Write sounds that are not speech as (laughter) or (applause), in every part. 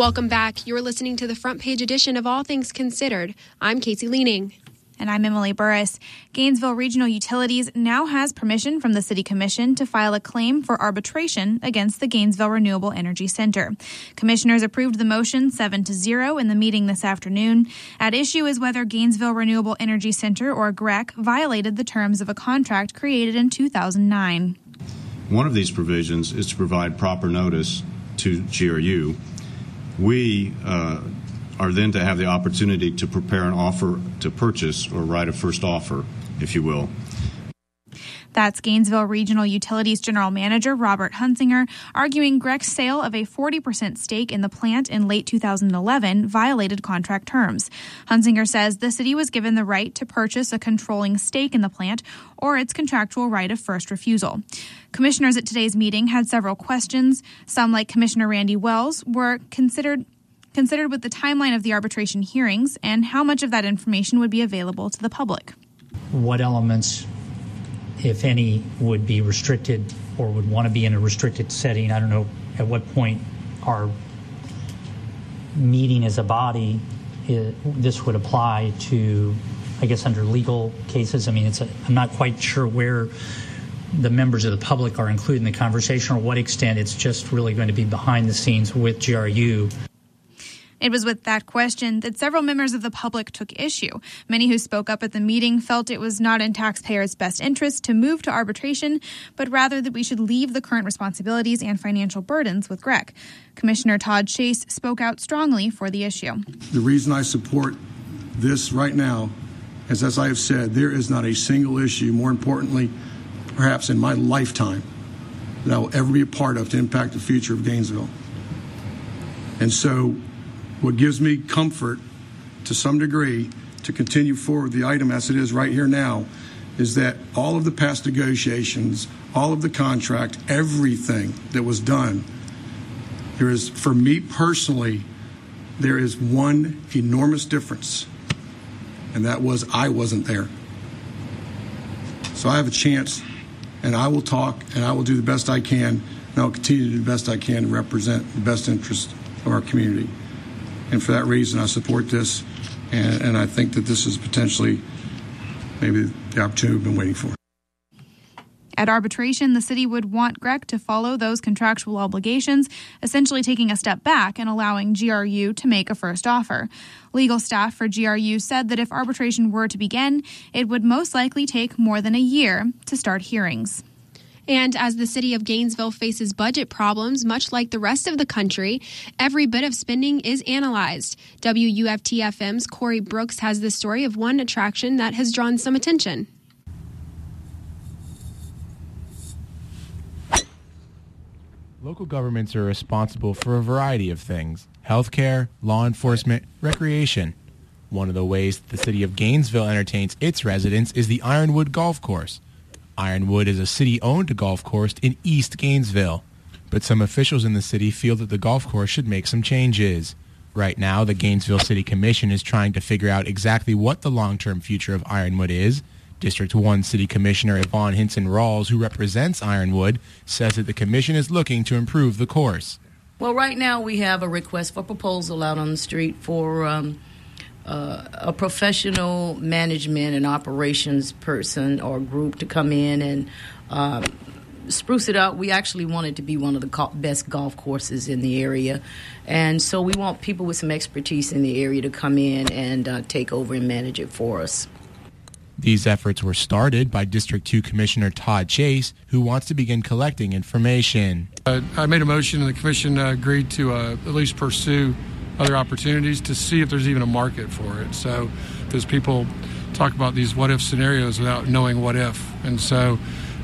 Welcome back. You're listening to the front page edition of All Things Considered. I'm Casey Leaning. And I'm Emily Burris. Gainesville Regional Utilities now has permission from the City Commission to file a claim for arbitration against the Gainesville Renewable Energy Center. Commissioners approved the motion 7 to 0 in the meeting this afternoon. At issue is whether Gainesville Renewable Energy Center, or GREC, violated the terms of a contract created in 2009. One of these provisions is to provide proper notice to GRU. We uh, are then to have the opportunity to prepare an offer to purchase or write a first offer, if you will. That's Gainesville Regional Utilities General Manager Robert Hunsinger arguing GREC's sale of a 40% stake in the plant in late 2011 violated contract terms. Hunsinger says the city was given the right to purchase a controlling stake in the plant or its contractual right of first refusal. Commissioners at today's meeting had several questions. Some, like Commissioner Randy Wells, were considered considered with the timeline of the arbitration hearings and how much of that information would be available to the public. What elements, if any, would be restricted or would want to be in a restricted setting? I don't know at what point our meeting as a body it, this would apply to, I guess, under legal cases. I mean, it's a, I'm not quite sure where the members of the public are included in the conversation or what extent it's just really going to be behind the scenes with GRU. It was with that question that several members of the public took issue. Many who spoke up at the meeting felt it was not in taxpayers' best interest to move to arbitration, but rather that we should leave the current responsibilities and financial burdens with GREC. Commissioner Todd Chase spoke out strongly for the issue. The reason I support this right now is, as I have said, there is not a single issue, more importantly, perhaps in my lifetime, that I will ever be a part of to impact the future of Gainesville. And so what gives me comfort to some degree to continue forward the item as it is right here now is that all of the past negotiations, all of the contract, everything that was done, there is, for me personally, there is one enormous difference, and that was I wasn't there. So I have a chance, and I will talk, and I will do the best I can, and I'll continue to do the best I can to represent the best interest of our community. And for that reason, I support this, and, and I think that this is potentially maybe the opportunity we've been waiting for. At arbitration, the city would want GREC to follow those contractual obligations, essentially taking a step back and allowing GRU to make a first offer. Legal staff for GRU said that if arbitration were to begin, it would most likely take more than a year to start hearings. And as the city of Gainesville faces budget problems, much like the rest of the country, every bit of spending is analyzed. WUFT FM's Corey Brooks has the story of one attraction that has drawn some attention. Local governments are responsible for a variety of things healthcare, law enforcement, recreation. One of the ways the city of Gainesville entertains its residents is the Ironwood Golf Course. Ironwood is a city-owned golf course in East Gainesville, but some officials in the city feel that the golf course should make some changes. Right now, the Gainesville City Commission is trying to figure out exactly what the long-term future of Ironwood is. District 1 City Commissioner Yvonne Hinson Rawls, who represents Ironwood, says that the commission is looking to improve the course. Well, right now we have a request for proposal out on the street for um, uh, a professional management and operations person or group to come in and um, spruce it up. We actually want it to be one of the best golf courses in the area. And so we want people with some expertise in the area to come in and uh, take over and manage it for us. These efforts were started by District 2 Commissioner Todd Chase, who wants to begin collecting information. Uh, I made a motion and the commission uh, agreed to uh, at least pursue other opportunities to see if there's even a market for it. So, there's people talk about these what if scenarios without knowing what if. And so,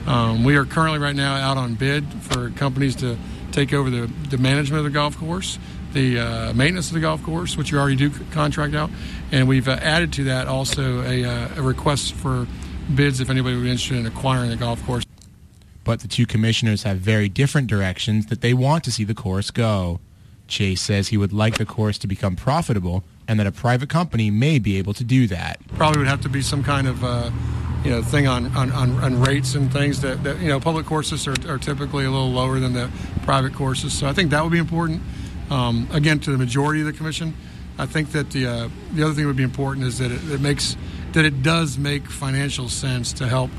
um, we are currently right now out on bid for companies to take over the, the management of the golf course, the uh, maintenance of the golf course, which you already do contract out. And we've uh, added to that also a, uh, a request for bids if anybody would be interested in acquiring the golf course. But the two commissioners have very different directions that they want to see the course go. Chase says he would like the course to become profitable and that a private company may be able to do that. Probably would have to be some kind of uh, you know thing on, on, on, rates and things that, that you know public courses are, are, typically a little lower than the private courses. So I think that would be important. Um, again, to the majority of the commission, I think that the uh, the other thing would be important is that it, it, makes that it does make financial sense to help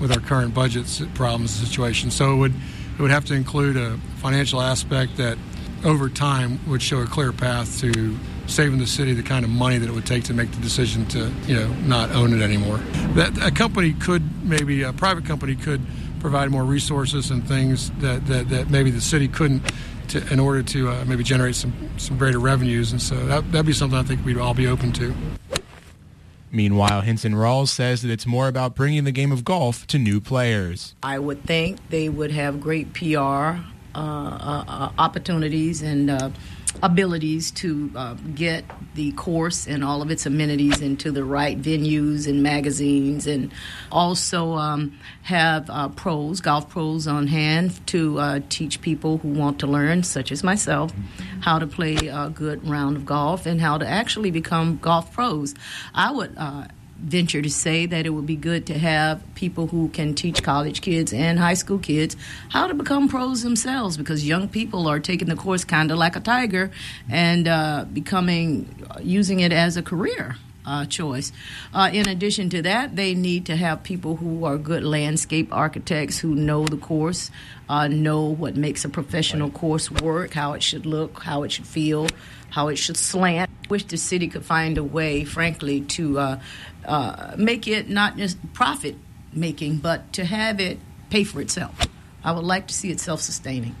with our current budget problems situation. So it would it would have to include a financial aspect that over time would show a clear path to saving the city the kind of money that it would take to make the decision to you know not own it anymore. That a company could maybe a private company could provide more resources and things that, that, that maybe the city couldn't to, in order to uh, maybe generate some, some greater revenues. And so that, that'd be something I think we'd all be open to. Meanwhile, Hinson Rawls says that it's more about bringing the game of golf to new players. I would think they would have great PR opportunities and uh, abilities to uh, get the course and all of its amenities into the right venues and magazines, and also um, have uh, pros, golf pros on hand to uh, teach people who want to learn, such as myself, how to play a good round of golf and how to actually become golf pros. I would uh, venture to say that it would be good to have people who can teach college kids and high school kids how to become pros themselves because young people are taking the course kind of like a tiger and uh, becoming using it as a career uh, choice. Uh, in addition to that, they need to have people who are good landscape architects who know the course, uh, know what makes a professional course work, how it should look, how it should feel, how it should slant. Wish the city could find a way, frankly, to uh, uh, make it not just profit making, but to have it pay for itself. I would like to see it self sustaining.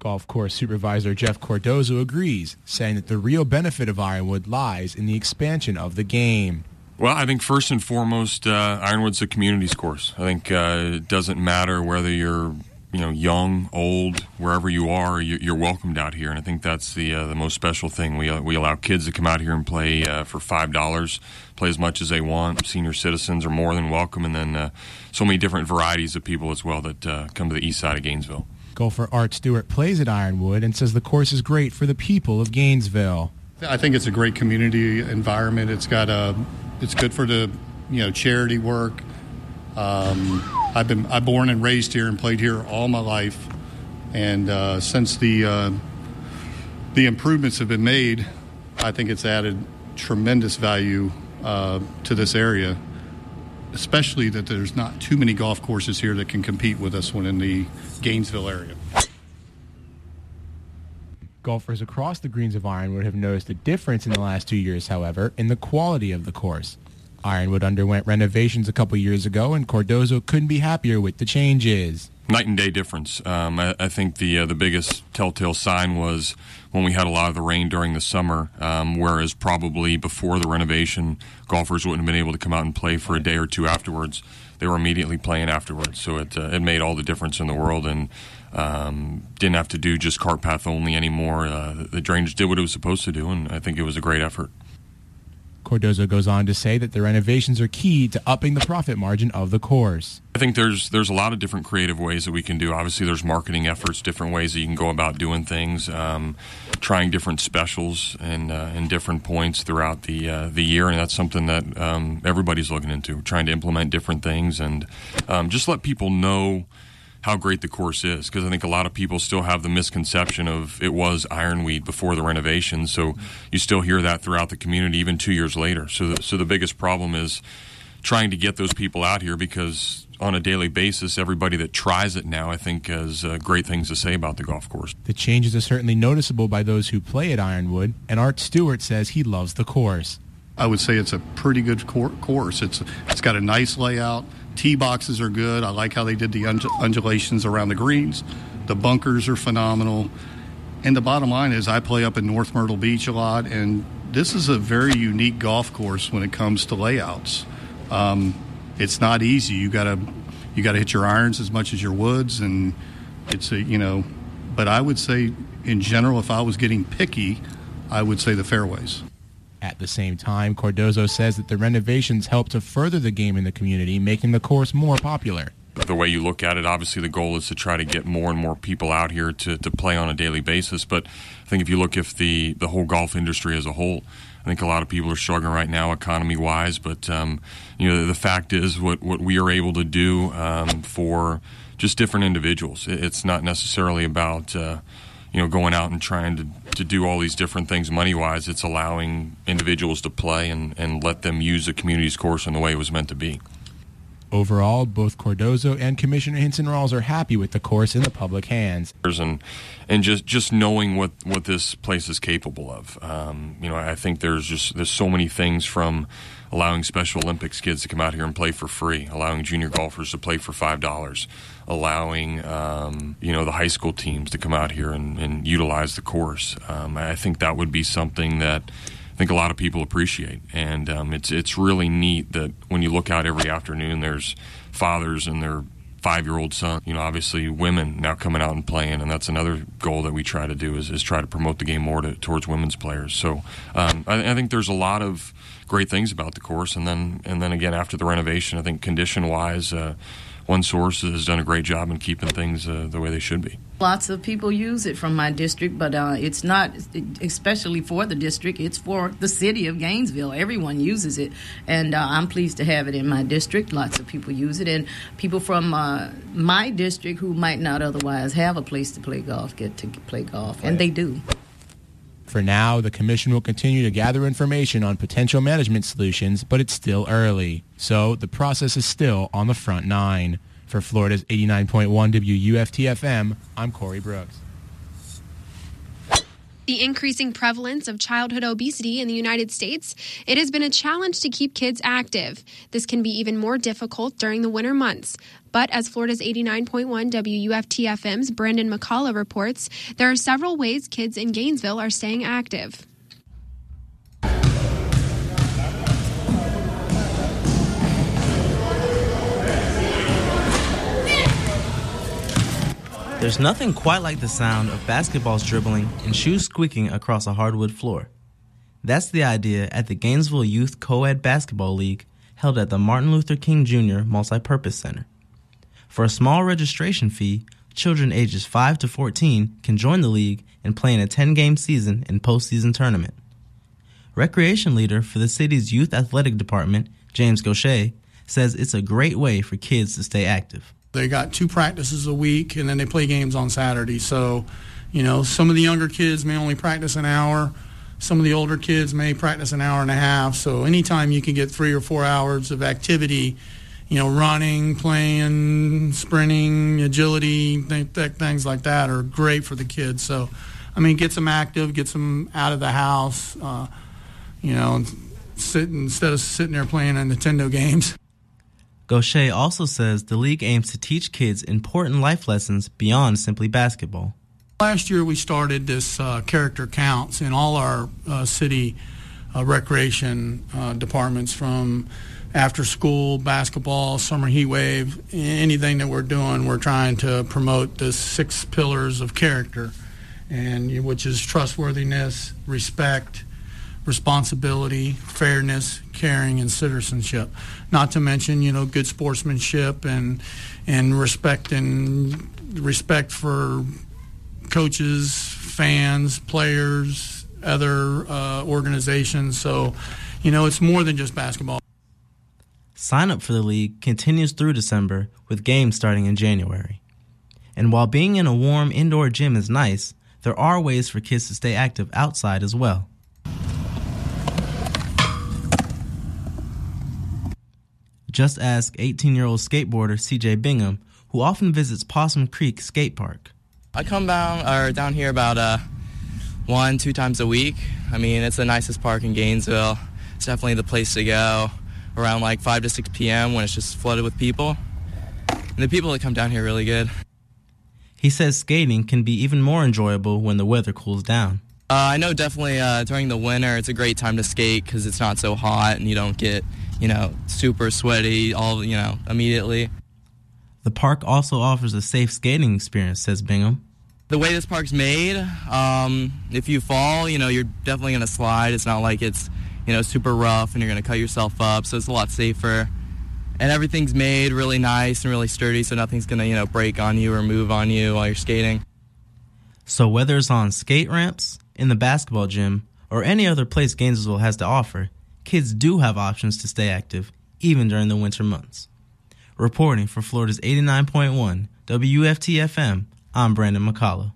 Golf course supervisor Jeff Cordozo agrees, saying that the real benefit of Ironwood lies in the expansion of the game. Well, I think first and foremost, uh, Ironwood's a communities course. I think uh, it doesn't matter whether you're you know, young, old, wherever you are, you're welcomed out here, and I think that's the uh, the most special thing. We uh, we allow kids to come out here and play uh, for five dollars, play as much as they want. Senior citizens are more than welcome, and then uh, so many different varieties of people as well that uh, come to the east side of Gainesville. Golfer Art Stewart plays at Ironwood and says the course is great for the people of Gainesville. I think it's a great community environment. It's got a, it's good for the, you know, charity work. Um, I've been I born and raised here and played here all my life, and uh, since the uh, the improvements have been made, I think it's added tremendous value uh, to this area. Especially that there's not too many golf courses here that can compete with us when in the Gainesville area. Golfers across the greens of Ironwood have noticed a difference in the last two years, however, in the quality of the course. Ironwood underwent renovations a couple years ago, and Cordozo couldn't be happier with the changes. Night and day difference. Um, I, I, think the uh, the biggest telltale sign was when we had a lot of the rain during the summer. Um, whereas probably before the renovation, golfers wouldn't have been able to come out and play for a day or two afterwards. They were immediately playing afterwards, so it uh, it made all the difference in the world and. Um, didn't have to do just cart path only anymore. Uh, the drainage did what it was supposed to do, and I think it was a great effort. Cordozo goes on to say that the renovations are key to upping the profit margin of the course. I think there's there's a lot of different creative ways that we can do. Obviously, there's marketing efforts, different ways that you can go about doing things, um, trying different specials and uh, and different points throughout the uh, the year, and that's something that um, everybody's looking into. trying to implement different things and um, just let people know how great the course is because I think a lot of people still have the misconception of it was ironweed before the renovation. So you still hear that throughout the community even two years later. So the, so the biggest problem is trying to get those people out here because on a daily basis, everybody that tries it now, I think, has uh, great things to say about the golf course. The changes are certainly noticeable by those who play at Ironwood, and Art Stewart says he loves the course. I would say it's a pretty good cor- course. It's it's got a nice layout. Tee boxes are good. I like how they did the undulations around the greens. The bunkers are phenomenal. And the bottom line is, I play up in North Myrtle Beach a lot, and this is a very unique golf course when it comes to layouts. Um, it's not easy. You gotta you gotta hit your irons as much as your woods, and it's a you know. But I would say, in general, if I was getting picky, I would say the fairways. At the same time, Cordozo says that the renovations help to further the game in the community, making the course more popular. The way you look at it, obviously the goal is to try to get more and more people out here to, to play on a daily basis. But I think if you look at the, the whole golf industry as a whole, I think a lot of people are struggling right now economy wise. But, um, you know, the fact is what, what we are able to do um, for just different individuals. It's not necessarily about uh, you know going out and trying to, to do all these different things money wise. It's allowing individuals to play and, and let them use the community's course in the way it was meant to be. Overall, both Cardozo and Commissioner Hinson Rawls are happy with the course in the public hands. And and just just knowing what, what this place is capable of. Um, you know, I think there's just there's so many things from allowing Special Olympics kids to come out here and play for free, allowing junior golfers to play for five dollars, allowing um, you know the high school teams to come out here and, and utilize the course. Um, I think that would be something that I think a lot of people appreciate, and um, it's it's really neat that when you look out every afternoon, there's fathers and their five year old son. You know, obviously women now coming out and playing, and that's another goal that we try to do is, is try to promote the game more to, towards women's players. So um, I, I, think there's a lot of great things about the course, and then and then again after the renovation, I think condition wise. Uh, one source has done a great job in keeping things uh, the way they should be. Lots of people use it from my district, but uh, it's not especially for the district. It's for the city of Gainesville. Everyone uses it, and uh, I'm pleased to have it in my district. Lots of people use it, and people from uh, my district who might not otherwise have a place to play golf get to play golf, and they do. For now, the Commission will continue to gather information on potential management solutions, but it's still early. So the process is still on the front nine. For Florida's 89.1 WUFT-FM, I'm Corey Brooks. The increasing prevalence of childhood obesity in the United States, it has been a challenge to keep kids active. This can be even more difficult during the winter months. But as Florida's 89.1 WUFT FM's Brandon McCullough reports, there are several ways kids in Gainesville are staying active. There's nothing quite like the sound of basketballs dribbling and shoes squeaking across a hardwood floor. That's the idea at the Gainesville Youth Co-ed Basketball League held at the Martin Luther King Jr. Multipurpose Center. For a small registration fee, children ages 5 to 14 can join the league and play in a 10-game season and postseason tournament. Recreation leader for the city's youth athletic department, James Gaucher, says it's a great way for kids to stay active. They got two practices a week and then they play games on Saturday. So, you know, some of the younger kids may only practice an hour. Some of the older kids may practice an hour and a half. So anytime you can get three or four hours of activity, you know, running, playing, sprinting, agility, th- th- things like that are great for the kids. So, I mean, gets them active, gets them out of the house, uh, you know, sit instead of sitting there playing Nintendo games. (laughs) Gaucher also says the league aims to teach kids important life lessons beyond simply basketball. Last year, we started this uh, character counts in all our uh, city uh, recreation uh, departments from after school basketball, summer heat wave, anything that we're doing, we're trying to promote the six pillars of character, and which is trustworthiness, respect, responsibility, fairness, caring, and citizenship. Not to mention, you know, good sportsmanship and and respect and respect for coaches, fans, players, other uh, organizations. So, you know, it's more than just basketball. Sign up for the league continues through December with games starting in January. And while being in a warm indoor gym is nice, there are ways for kids to stay active outside as well. Just ask 18 year old skateboarder CJ Bingham, who often visits Possum Creek Skate Park. I come down or down here about uh, one, two times a week. I mean, it's the nicest park in Gainesville. It's definitely the place to go around like 5 to 6 p.m. when it's just flooded with people. And the people that come down here are really good. He says skating can be even more enjoyable when the weather cools down. Uh, I know definitely uh, during the winter it's a great time to skate because it's not so hot and you don't get, you know, super sweaty all, you know, immediately. The park also offers a safe skating experience, says Bingham. The way this park's made, um, if you fall, you know, you're definitely going to slide. It's not like it's, you know, super rough and you're going to cut yourself up, so it's a lot safer. And everything's made really nice and really sturdy, so nothing's going to, you know, break on you or move on you while you're skating. So whether it's on skate ramps, in the basketball gym, or any other place Gainesville has to offer, kids do have options to stay active, even during the winter months. Reporting for Florida's 89.1 WFT FM, I'm Brandon McCullough.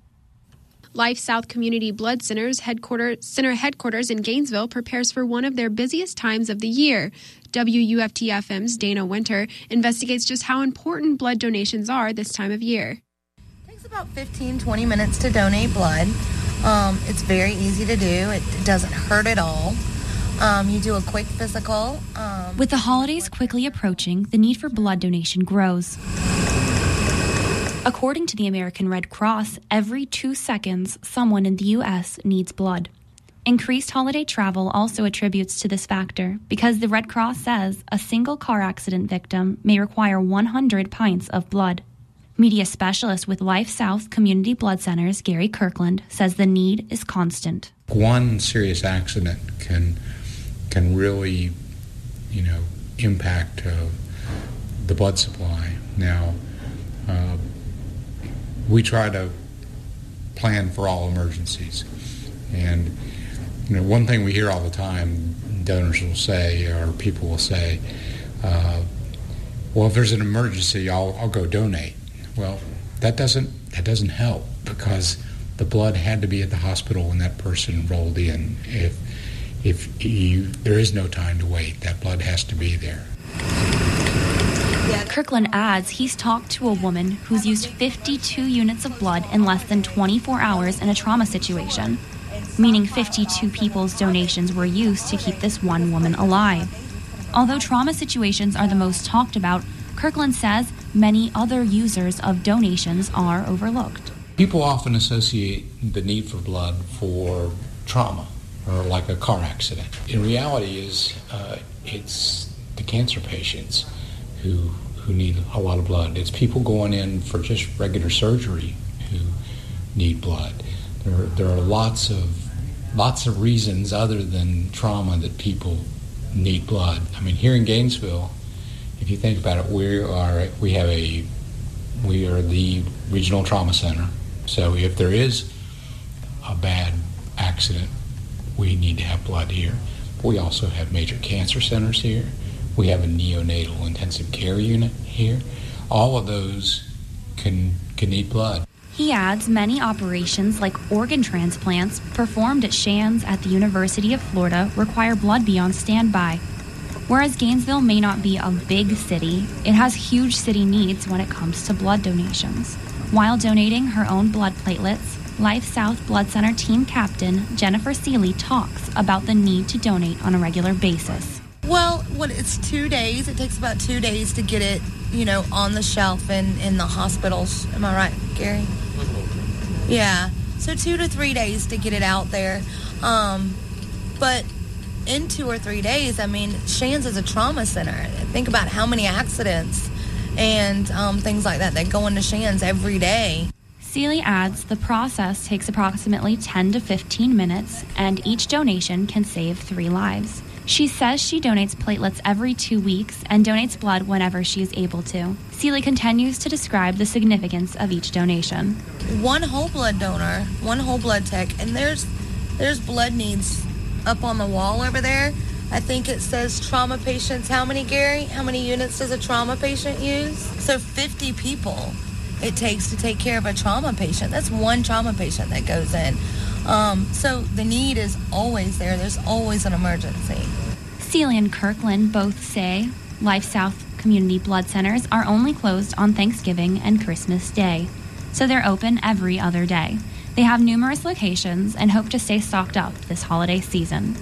Life South Community Blood Center's headquarters, center headquarters in Gainesville prepares for one of their busiest times of the year. WUFT FM's Dana Winter investigates just how important blood donations are this time of year. It takes about 15, 20 minutes to donate blood. Um, it's very easy to do, it, it doesn't hurt at all. Um, you do a quick physical. Um, With the holidays quickly approaching, the need for blood donation grows. According to the American Red Cross, every two seconds, someone in the U.S. needs blood. Increased holiday travel also attributes to this factor because the Red Cross says a single car accident victim may require 100 pints of blood. Media specialist with Life South Community Blood Centers, Gary Kirkland, says the need is constant. One serious accident can can really, you know, impact uh, the blood supply. Now, uh, we try to plan for all emergencies, and you know, one thing we hear all the time, donors will say, or people will say, uh, "Well, if there's an emergency, I'll, I'll go donate." Well, that doesn't that doesn't help because the blood had to be at the hospital when that person rolled in. If if you, there is no time to wait, that blood has to be there. Kirkland adds he's talked to a woman who's used 52 units of blood in less than 24 hours in a trauma situation, meaning 52 people's donations were used to keep this one woman alive. Although trauma situations are the most talked about, Kirkland says many other users of donations are overlooked. People often associate the need for blood for trauma or like a car accident. In reality, is uh, it's the cancer patients who who need a lot of blood. It's people going in for just regular surgery who need blood. There, there are lots of lots of reasons other than trauma that people need blood. I mean, here in Gainesville, if you think about it, we are we have a we are the regional trauma center. So if there is a bad accident, we need to have blood here. We also have major cancer centers here. We have a neonatal intensive care unit here. All of those can can need blood. He adds many operations like organ transplants performed at Shands at the University of Florida require blood be on standby. Whereas Gainesville may not be a big city, it has huge city needs when it comes to blood donations. While donating her own blood platelets, Life South Blood Center team captain Jennifer Seeley talks about the need to donate on a regular basis. Well, what it's two days. It takes about two days to get it, you know, on the shelf in in the hospitals. Am I right, Gary? Yeah. So two to three days to get it out there. Um, but in two or three days, I mean, Shands is a trauma center. Think about how many accidents and um, things like that that go into Shands every day. Seeley adds the process takes approximately 10 to 15 minutes, and each donation can save three lives. She says she donates platelets every two weeks and donates blood whenever she is able to. Seeley continues to describe the significance of each donation. One whole blood donor, one whole blood tech, and there's there's blood needs up on the wall over there. I think it says trauma patients. How many, Gary? How many units does a trauma patient use? So 50 people it takes to take care of a trauma patient. That's one trauma patient that goes in. Um, so the need is always there. There's always an emergency. Seeley and Kirkland both say Life South Community Blood Centers are only closed on Thanksgiving and Christmas Day, so they're open every other day. They have numerous locations and hope to stay stocked up this holiday season.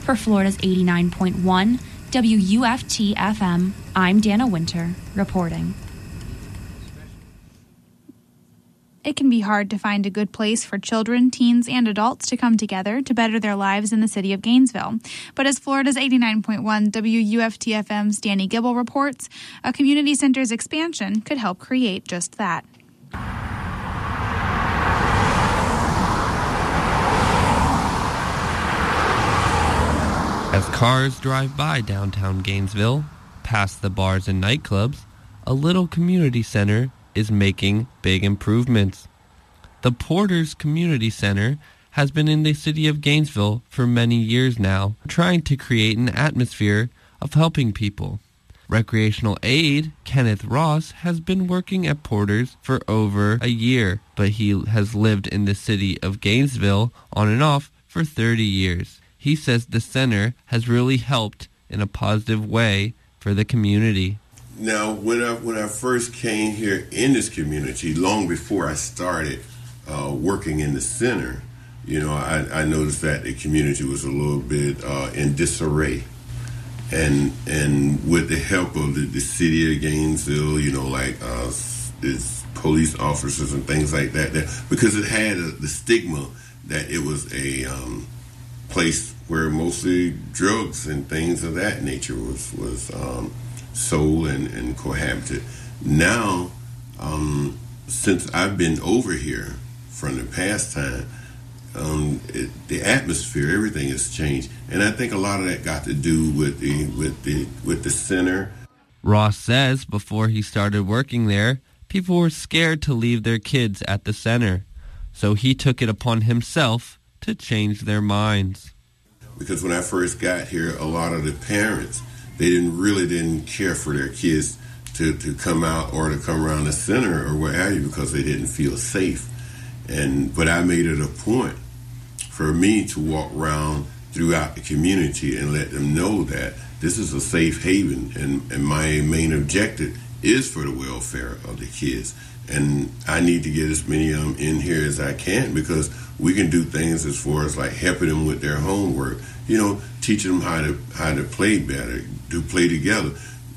For Florida's 89.1 WUFT FM, I'm Dana Winter reporting. It can be hard to find a good place for children, teens, and adults to come together to better their lives in the city of Gainesville. But as Florida's 89.1 WUFT FM's Danny Gibble reports, a community center's expansion could help create just that. As cars drive by downtown Gainesville, past the bars and nightclubs, a little community center is making big improvements. The Porters Community Center has been in the city of Gainesville for many years now, trying to create an atmosphere of helping people. Recreational aide Kenneth Ross has been working at Porter's for over a year, but he has lived in the city of Gainesville on and off for 30 years. He says the center has really helped in a positive way for the community. Now, when I when I first came here in this community, long before I started uh, working in the center, you know, I, I, noticed that the community was a little bit uh, in disarray, and and with the help of the, the city of Gainesville, you know, like uh, police officers and things like that, that because it had a, the stigma that it was a um, place where mostly drugs and things of that nature was was um, soul and, and cohabited. Now, um, since I've been over here from the past time, um, it, the atmosphere, everything has changed, and I think a lot of that got to do with the with the with the center. Ross says before he started working there, people were scared to leave their kids at the center, so he took it upon himself to change their minds. Because when I first got here, a lot of the parents they didn't really didn't care for their kids to, to come out or to come around the center or what have you because they didn't feel safe. And but I made it a point for me to walk around throughout the community and let them know that this is a safe haven and, and my main objective is for the welfare of the kids. And I need to get as many of them in here as I can because we can do things as far as like helping them with their homework, you know, teaching them how to how to play better, to play together,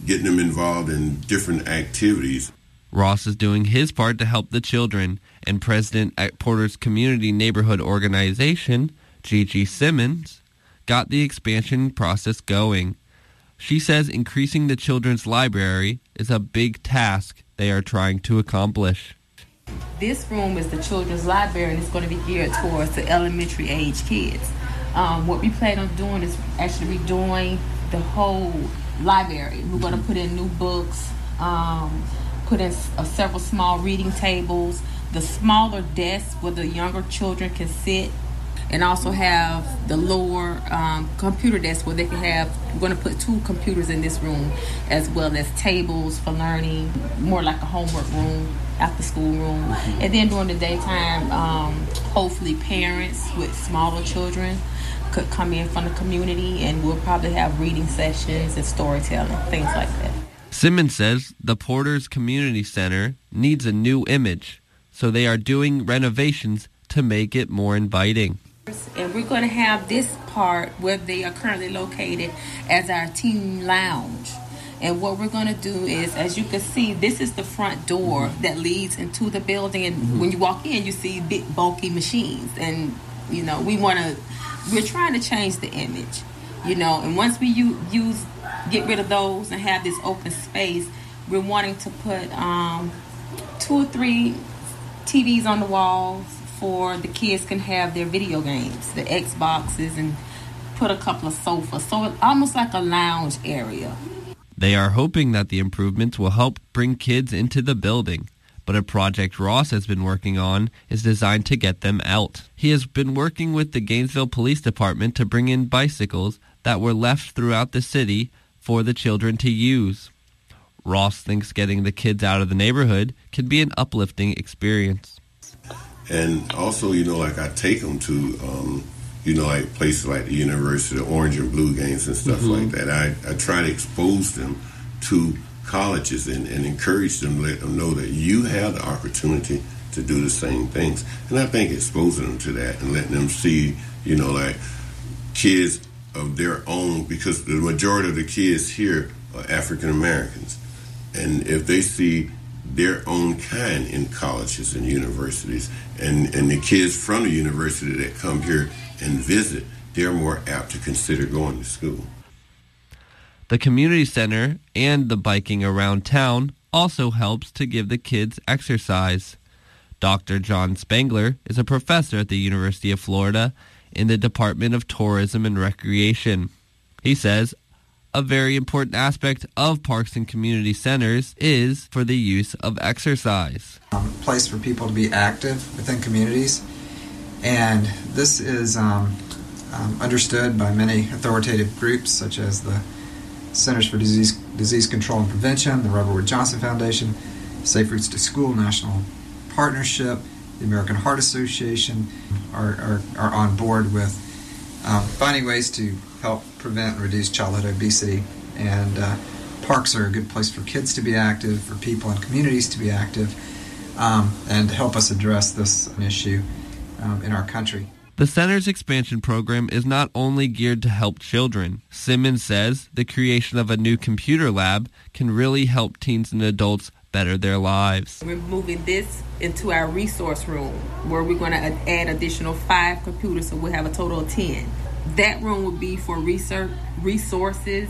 getting them involved in different activities. Ross is doing his part to help the children, and president at Porter's Community Neighborhood Organization, Gigi Simmons, got the expansion process going. She says increasing the children's library is a big task they are trying to accomplish. This room is the children's library and it's going to be geared towards the elementary age kids. Um, what we plan on doing is actually redoing the whole library. We're going to put in new books, um, put in uh, several small reading tables, the smaller desks where the younger children can sit, and also have the lower um, computer desk where they can have. We're going to put two computers in this room, as well as tables for learning, more like a homework room, after school room, and then during the daytime, um, hopefully parents with smaller children could come in from the community and we'll probably have reading sessions and storytelling, things like that. Simmons says the Porter's Community Center needs a new image, so they are doing renovations to make it more inviting. And we're going to have this part where they are currently located as our team lounge. And what we're going to do is, as you can see, this is the front door that leads into the building. And mm-hmm. when you walk in, you see big, bulky machines. And, you know, we want to we're trying to change the image, you know. And once we use, get rid of those and have this open space, we're wanting to put um, two or three TVs on the walls for the kids can have their video games, the Xboxes, and put a couple of sofas. So it's almost like a lounge area. They are hoping that the improvements will help bring kids into the building but a project Ross has been working on is designed to get them out. He has been working with the Gainesville Police Department to bring in bicycles that were left throughout the city for the children to use. Ross thinks getting the kids out of the neighborhood can be an uplifting experience. And also, you know, like I take them to, um, you know, like places like the University, the Orange and Blue games and stuff mm-hmm. like that. I, I try to expose them to colleges and, and encourage them, let them know that you have the opportunity to do the same things. And I think exposing them to that and letting them see, you know, like kids of their own, because the majority of the kids here are African Americans. And if they see their own kind in colleges and universities, and, and the kids from the university that come here and visit, they're more apt to consider going to school. The community center and the biking around town also helps to give the kids exercise. Dr. John Spangler is a professor at the University of Florida in the Department of Tourism and Recreation. He says a very important aspect of parks and community centers is for the use of exercise. Um, place for people to be active within communities. And this is um, um, understood by many authoritative groups such as the Centers for Disease, Disease Control and Prevention, the Robert Wood Johnson Foundation, Safe Routes to School National Partnership, the American Heart Association are, are, are on board with um, finding ways to help prevent and reduce childhood obesity. And uh, parks are a good place for kids to be active, for people and communities to be active, um, and to help us address this issue um, in our country. The center's expansion program is not only geared to help children. Simmons says the creation of a new computer lab can really help teens and adults better their lives. We're moving this into our resource room where we're going to add additional five computers, so we'll have a total of 10. That room will be for research resources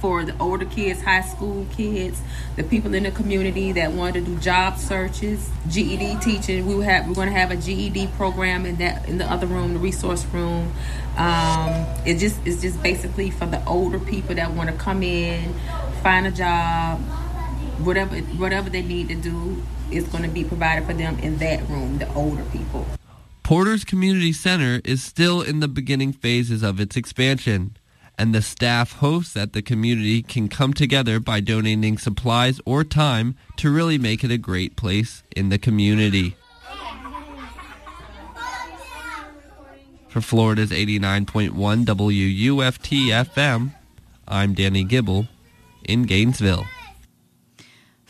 for the older kids, high school kids, the people in the community that want to do job searches, GED teaching. We have we're going to have a GED program in that in the other room, the resource room. Um, it just it's just basically for the older people that want to come in, find a job, whatever whatever they need to do is going to be provided for them in that room. The older people. Porter's Community Center is still in the beginning phases of its expansion and the staff hopes that the community can come together by donating supplies or time to really make it a great place in the community. For Florida's 89.1 WUFT FM, I'm Danny Gibble in Gainesville.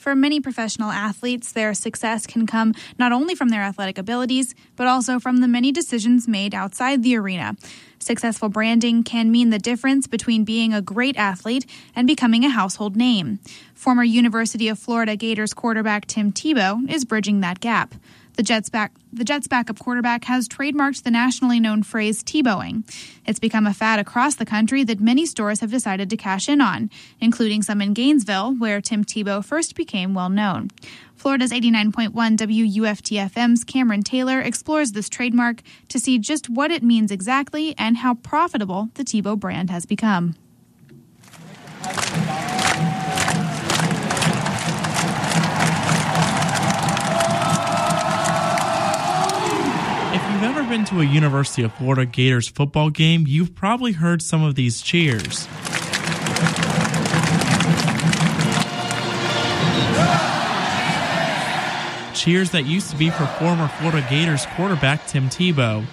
For many professional athletes, their success can come not only from their athletic abilities, but also from the many decisions made outside the arena. Successful branding can mean the difference between being a great athlete and becoming a household name. Former University of Florida Gators quarterback Tim Tebow is bridging that gap. The Jets, back, the Jets backup quarterback has trademarked the nationally known phrase Tebowing. It's become a fad across the country that many stores have decided to cash in on, including some in Gainesville, where Tim Tebow first became well known. Florida's 89.1 WUFT FM's Cameron Taylor explores this trademark to see just what it means exactly and how profitable the Tebow brand has become. You've ever been to a University of Florida Gators football game, you've probably heard some of these cheers. Cheers that used to be for former Florida Gators quarterback Tim Tebow.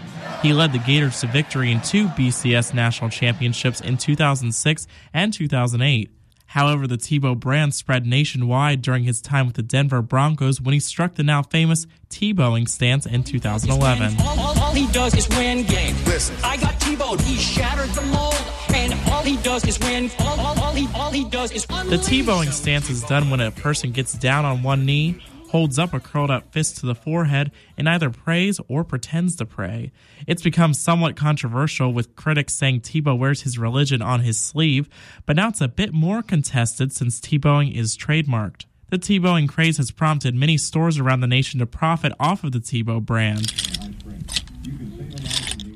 He led the Gators to victory in two BCS national championships in 2006 and 2008. However, the Tebow brand spread nationwide during his time with the Denver Broncos when he struck the now famous Tebowing stance in 2011. All, all, all, he does is win games. Listen, I got Tebow. He shattered the mold, and all he does is win. All, all, he, all he does is The Tebowing stance is done when a person gets down on one knee holds up a curled up fist to the forehead and either prays or pretends to pray. It's become somewhat controversial with critics saying Tebow wears his religion on his sleeve, but now it's a bit more contested since Tebowing is trademarked. The Tebowing craze has prompted many stores around the nation to profit off of the Tebow brand,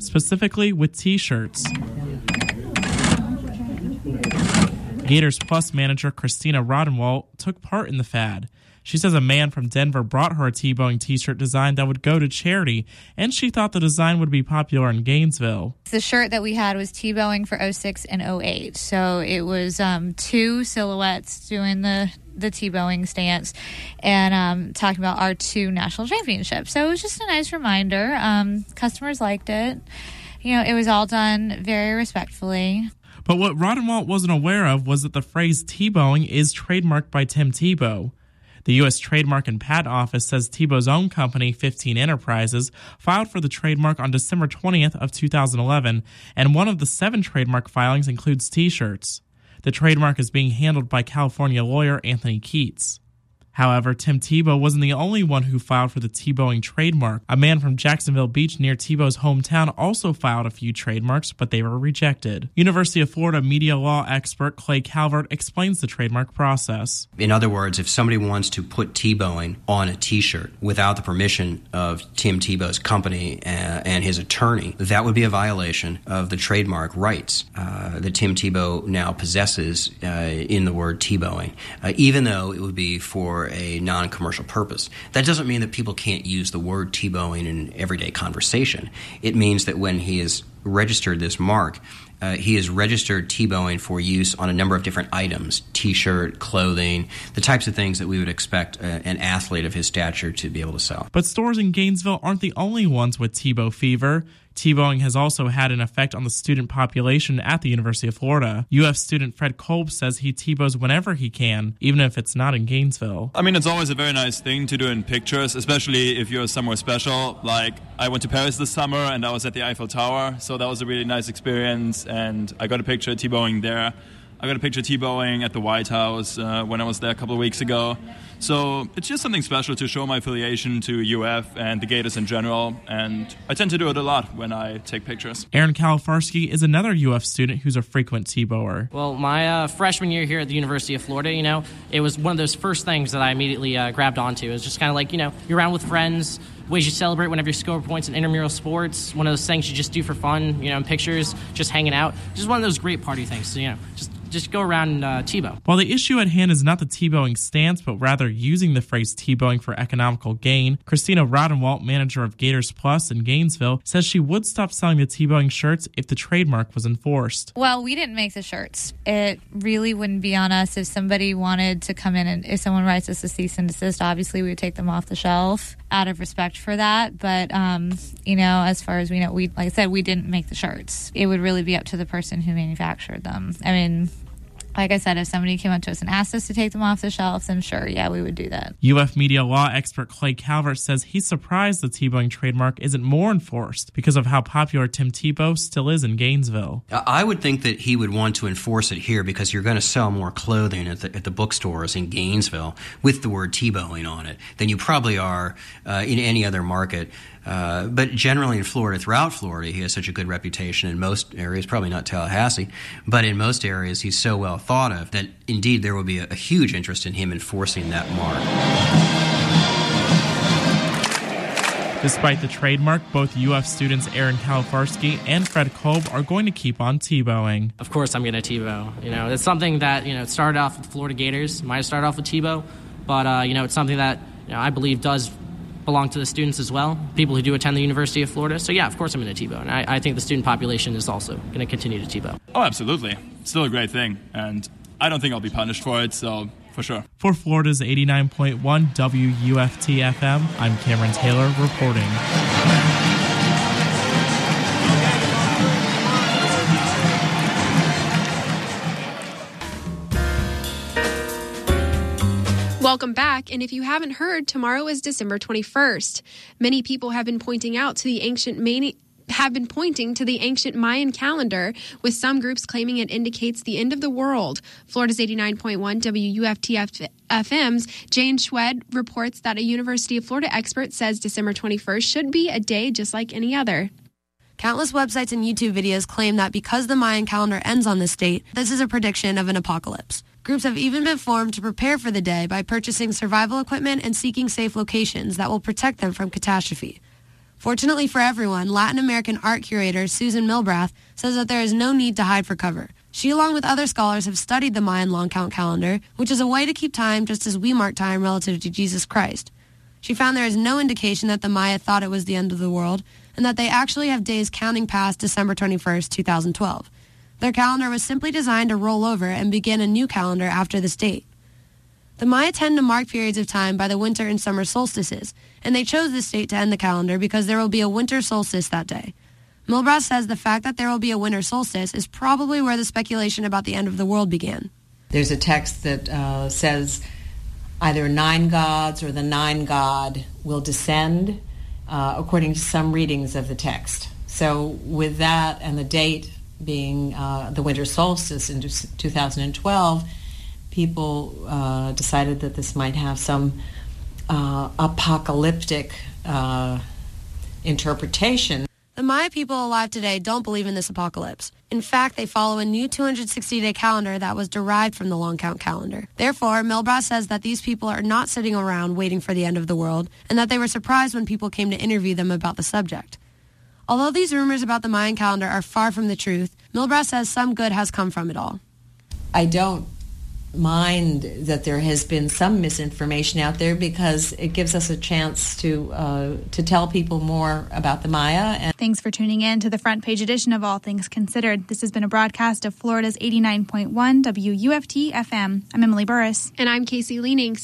specifically with t shirts. Gators Plus manager Christina Rodenwalt took part in the fad. She says a man from Denver brought her a Tebowing t shirt design that would go to charity, and she thought the design would be popular in Gainesville. The shirt that we had was Tebowing for 06 and 08. So it was um, two silhouettes doing the the Tebowing stance and um, talking about our two national championships. So it was just a nice reminder. Um, customers liked it. You know, it was all done very respectfully. But what Rodenwalt wasn't aware of was that the phrase Tebowing is trademarked by Tim Tebow. The U.S. Trademark and Patent Office says Tebow's own company, 15 Enterprises, filed for the trademark on December 20th of 2011, and one of the seven trademark filings includes T-shirts. The trademark is being handled by California lawyer Anthony Keats. However, Tim Tebow wasn't the only one who filed for the Tebowing trademark. A man from Jacksonville Beach near Tebow's hometown also filed a few trademarks, but they were rejected. University of Florida media law expert Clay Calvert explains the trademark process. In other words, if somebody wants to put Tebowing on a t shirt without the permission of Tim Tebow's company uh, and his attorney, that would be a violation of the trademark rights uh, that Tim Tebow now possesses uh, in the word Tebowing, uh, even though it would be for a non commercial purpose. That doesn't mean that people can't use the word Tebowing in an everyday conversation. It means that when he has registered this mark, Uh, he has registered Tebowing for use on a number of different items t shirt, clothing, the types of things that we would expect uh, an athlete of his stature to be able to sell. But stores in Gainesville aren't the only ones with Tebow fever. Tebowing has also had an effect on the student population at the University of Florida. UF student Fred Kolb says he Tebows whenever he can, even if it's not in Gainesville. I mean, it's always a very nice thing to do in pictures, especially if you're somewhere special. Like, I went to Paris this summer and I was at the Eiffel Tower, so that was a really nice experience, and I got a picture Tebowing there. I got a picture Tebowing at the White House uh, when I was there a couple of weeks ago. So it's just something special to show my affiliation to UF and the Gators in general, and I tend to do it a lot when I take pictures. Aaron Kalifarsky is another UF student who's a frequent Tebower. Well, my uh, freshman year here at the University of Florida, you know, it was one of those first things that I immediately uh, grabbed onto. It was just kind of like, you know, you're around with friends, ways you celebrate whenever you score points in intramural sports, one of those things you just do for fun, you know, in pictures, just hanging out. Just one of those great party things. So, you know, just just go around and uh, Tebow. While the issue at hand is not the Tebowing stance, but rather using the phrase Tebowing for economical gain, Christina Rodenwalt, manager of Gators Plus in Gainesville, says she would stop selling the Tebowing shirts if the trademark was enforced. Well, we didn't make the shirts. It really wouldn't be on us if somebody wanted to come in and if someone writes us a cease and desist, obviously we would take them off the shelf out of respect for that. But, um, you know, as far as we know, we, like I said, we didn't make the shirts. It would really be up to the person who manufactured them. I mean, like I said, if somebody came up to us and asked us to take them off the shelves, then sure, yeah, we would do that. UF media law expert Clay Calvert says he's surprised the Tebowing trademark isn't more enforced because of how popular Tim Tebow still is in Gainesville. I would think that he would want to enforce it here because you're going to sell more clothing at the, at the bookstores in Gainesville with the word Tebowing on it than you probably are uh, in any other market. Uh, but generally in Florida, throughout Florida, he has such a good reputation in most areas, probably not Tallahassee, but in most areas, he's so well thought of that indeed there will be a, a huge interest in him enforcing that mark. Despite the trademark, both UF students Aaron Kalifarsky and Fred Kolb are going to keep on Tebowing. Of course, I'm going to Tebow. You know, it's something that you know it started off with the Florida Gators. Might have started off with Tebow, but uh, you know, it's something that you know, I believe does belong to the students as well, people who do attend the University of Florida. So, yeah, of course I'm going to Tebow. And I, I think the student population is also going to continue to Tebow. Oh, absolutely. It's Still a great thing. And I don't think I'll be punished for it, so for sure. For Florida's 89.1 WUFT FM, I'm Cameron Taylor reporting. Welcome back. And if you haven't heard, tomorrow is December 21st. Many people have been pointing out to the ancient have been pointing to the ancient Mayan calendar, with some groups claiming it indicates the end of the world. Florida's 89.1 WUFT FM's Jane Schwed reports that a University of Florida expert says December 21st should be a day just like any other. Countless websites and YouTube videos claim that because the Mayan calendar ends on this date, this is a prediction of an apocalypse. Groups have even been formed to prepare for the day by purchasing survival equipment and seeking safe locations that will protect them from catastrophe. Fortunately for everyone, Latin American art curator Susan Milbrath says that there is no need to hide for cover. She, along with other scholars, have studied the Mayan long count calendar, which is a way to keep time just as we mark time relative to Jesus Christ. She found there is no indication that the Maya thought it was the end of the world, and that they actually have days counting past December 21st, 2012. Their calendar was simply designed to roll over and begin a new calendar after this date. The Maya tend to mark periods of time by the winter and summer solstices, and they chose this date to end the calendar because there will be a winter solstice that day. Milbrath says the fact that there will be a winter solstice is probably where the speculation about the end of the world began. There's a text that uh, says either nine gods or the nine god will descend, uh, according to some readings of the text. So, with that and the date being uh, the winter solstice in 2012, people uh, decided that this might have some uh, apocalyptic uh, interpretation. The Maya people alive today don't believe in this apocalypse. In fact, they follow a new 260-day calendar that was derived from the long count calendar. Therefore, Milbrath says that these people are not sitting around waiting for the end of the world, and that they were surprised when people came to interview them about the subject. Although these rumors about the Mayan calendar are far from the truth, Milbrath says some good has come from it all. I don't mind that there has been some misinformation out there because it gives us a chance to uh, to tell people more about the Maya. And Thanks for tuning in to the front page edition of All Things Considered. This has been a broadcast of Florida's 89.1 WUFT FM. I'm Emily Burris. And I'm Casey Leanings.